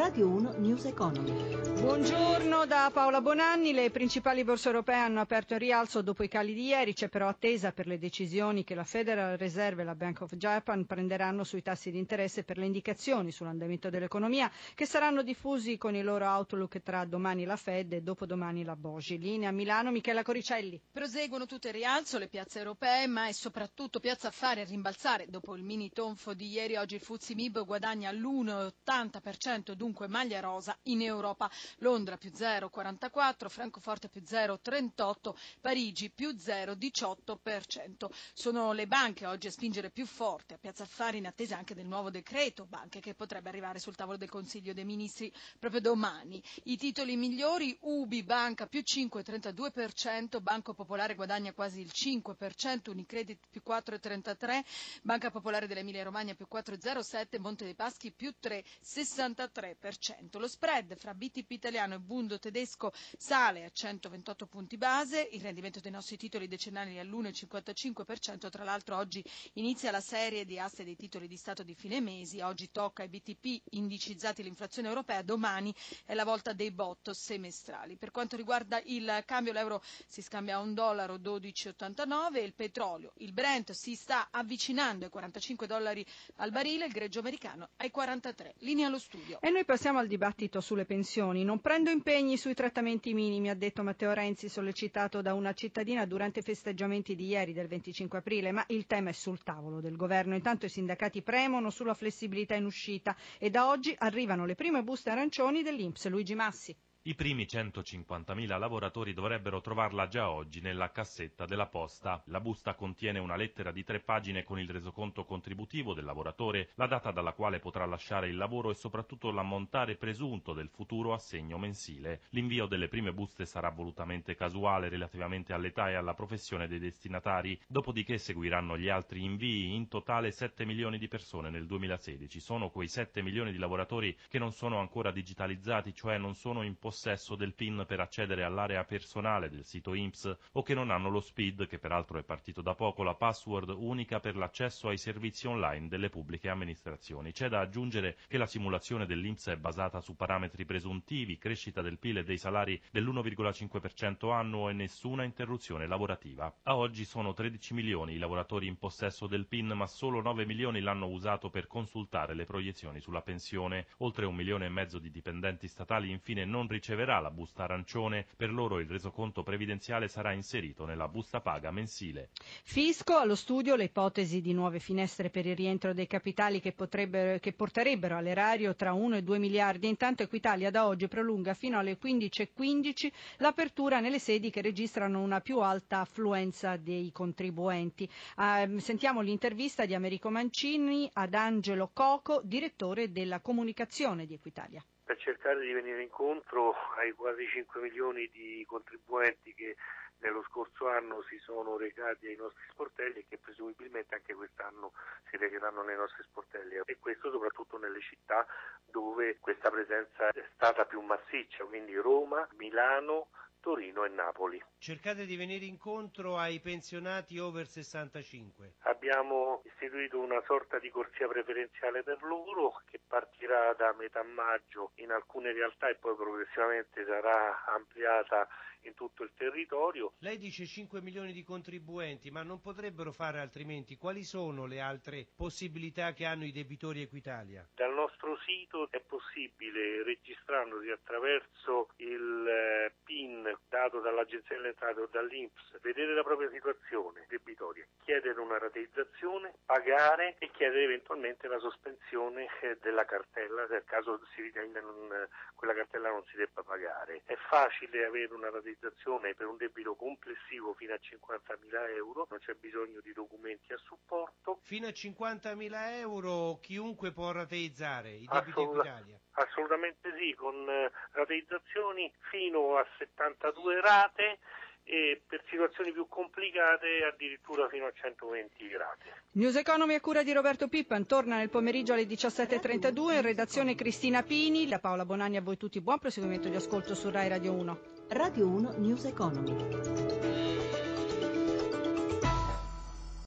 Radio 1 News Economy. Buongiorno da Paola Bonanni. Le principali borse europee hanno aperto in rialzo dopo i cali di ieri. C'è però attesa per le decisioni che la Federal Reserve e la Bank of Japan prenderanno sui tassi di interesse per le indicazioni sull'andamento dell'economia che saranno diffusi con i loro outlook tra domani la Fed e dopodomani la Bogi. Linea Milano, Michela Coricelli. Proseguono tutte in rialzo le piazze europee, ma è soprattutto Piazza Affari a rimbalzare. Dopo il mini tonfo di ieri, oggi il Fuzzi Mib guadagna l'1,80%, dunque maglia rosa in Europa. Londra più 0,44, Francoforte più 0,38, Parigi più 0,18%. Sono le banche oggi a spingere più forte a Piazza Affari in attesa anche del nuovo decreto banche che potrebbe arrivare sul tavolo del Consiglio dei Ministri proprio domani. I titoli migliori Ubi Banca più 5,32%, Banco Popolare guadagna quasi il 5%, Unicredit più 4,33%, Banca Popolare dell'Emilia Romagna più 4,07%, Monte dei Paschi più 3,63%. Lo spread fra BTP italiano e Bundo tedesco sale a 128 punti base, il rendimento dei nostri titoli decennali è all'1,55%, tra l'altro oggi inizia la serie di aste dei titoli di Stato di fine mesi, oggi tocca ai BTP indicizzati l'inflazione europea, domani è la volta dei bot semestrali. Per quanto riguarda il cambio l'euro si scambia a un dollaro 12,89 e il petrolio, il Brent si sta avvicinando ai 45 dollari al barile, il greggio americano ai 43. Linea allo studio. Passiamo al dibattito sulle pensioni. Non prendo impegni sui trattamenti minimi, ha detto Matteo Renzi, sollecitato da una cittadina durante i festeggiamenti di ieri del 25 aprile, ma il tema è sul tavolo del governo. Intanto i sindacati premono sulla flessibilità in uscita e da oggi arrivano le prime buste arancioni dell'Inps. Luigi Massi. I primi 150.000 lavoratori dovrebbero trovarla già oggi nella cassetta della posta. La busta contiene una lettera di tre pagine con il resoconto contributivo del lavoratore, la data dalla quale potrà lasciare il lavoro e soprattutto l'ammontare presunto del futuro assegno mensile. L'invio delle prime buste sarà volutamente casuale relativamente all'età e alla professione dei destinatari, dopodiché seguiranno gli altri invii. In totale 7 milioni di persone nel 2016. Sono quei 7 milioni di lavoratori che non sono ancora digitalizzati, cioè non sono in possesso del PIN per accedere all'area personale del sito INPS o che non hanno lo SPID, che peraltro è partito da poco, la password unica per l'accesso ai servizi online delle pubbliche amministrazioni. C'è da aggiungere che la simulazione dell'INPS è basata su parametri presuntivi, crescita del PIL e dei salari dell'1,5% annuo e nessuna interruzione lavorativa. A oggi sono 13 milioni i lavoratori in possesso del PIN, ma solo 9 milioni l'hanno usato per consultare le proiezioni sulla pensione. Oltre un milione e mezzo di dipendenti statali infine non riceverà la busta arancione, per loro il resoconto previdenziale sarà inserito nella busta paga mensile. Fisco allo studio le ipotesi di nuove finestre per il rientro dei capitali che, che porterebbero all'erario tra 1 e 2 miliardi. Intanto Equitalia da oggi prolunga fino alle 15.15 l'apertura nelle sedi che registrano una più alta affluenza dei contribuenti. Eh, sentiamo l'intervista di Americo Mancini ad Angelo Coco, direttore della comunicazione di Equitalia per cercare di venire incontro ai quasi 5 milioni di contribuenti che nello scorso anno si sono recati ai nostri sportelli e che presumibilmente anche quest'anno si recheranno nei nostri sportelli e questo soprattutto nelle città dove questa presenza è stata più massiccia, quindi Roma, Milano, Torino e Napoli. Cercate di venire incontro ai pensionati over 65. Abbiamo istituito una sorta di corsia preferenziale per loro che partirà da metà maggio in alcune realtà e poi progressivamente sarà ampliata in tutto il territorio. Lei dice 5 milioni di contribuenti, ma non potrebbero fare altrimenti? Quali sono le altre possibilità che hanno i debitori Equitalia? Dal nostro sito è possibile, registrandosi attraverso il eh, PIN dato dall'Agenzia delle Entrate o dall'Inps, vedere la propria situazione debitoria, chiedere una rateizzazione, pagare e chiedere eventualmente la sospensione eh, della cartella nel caso si ritenga non, quella cartella non si debba pagare. È facile avere una rateizzazione per un debito complessivo fino a 50.000 euro, non c'è bisogno di documenti a supporto. Fino a 50.000 euro chiunque può rateizzare i debiti Assolut- Equitalia? Assolutamente sì, con eh, rateizzazioni fino a 72 rate e per situazioni più complicate addirittura fino a 120 rate. News Economy a cura di Roberto Pippan torna nel pomeriggio alle 17.32 in redazione Cristina Pini, da Paola Bonanni a voi tutti buon proseguimento di ascolto su Rai Radio 1. Radio 1 News Economy.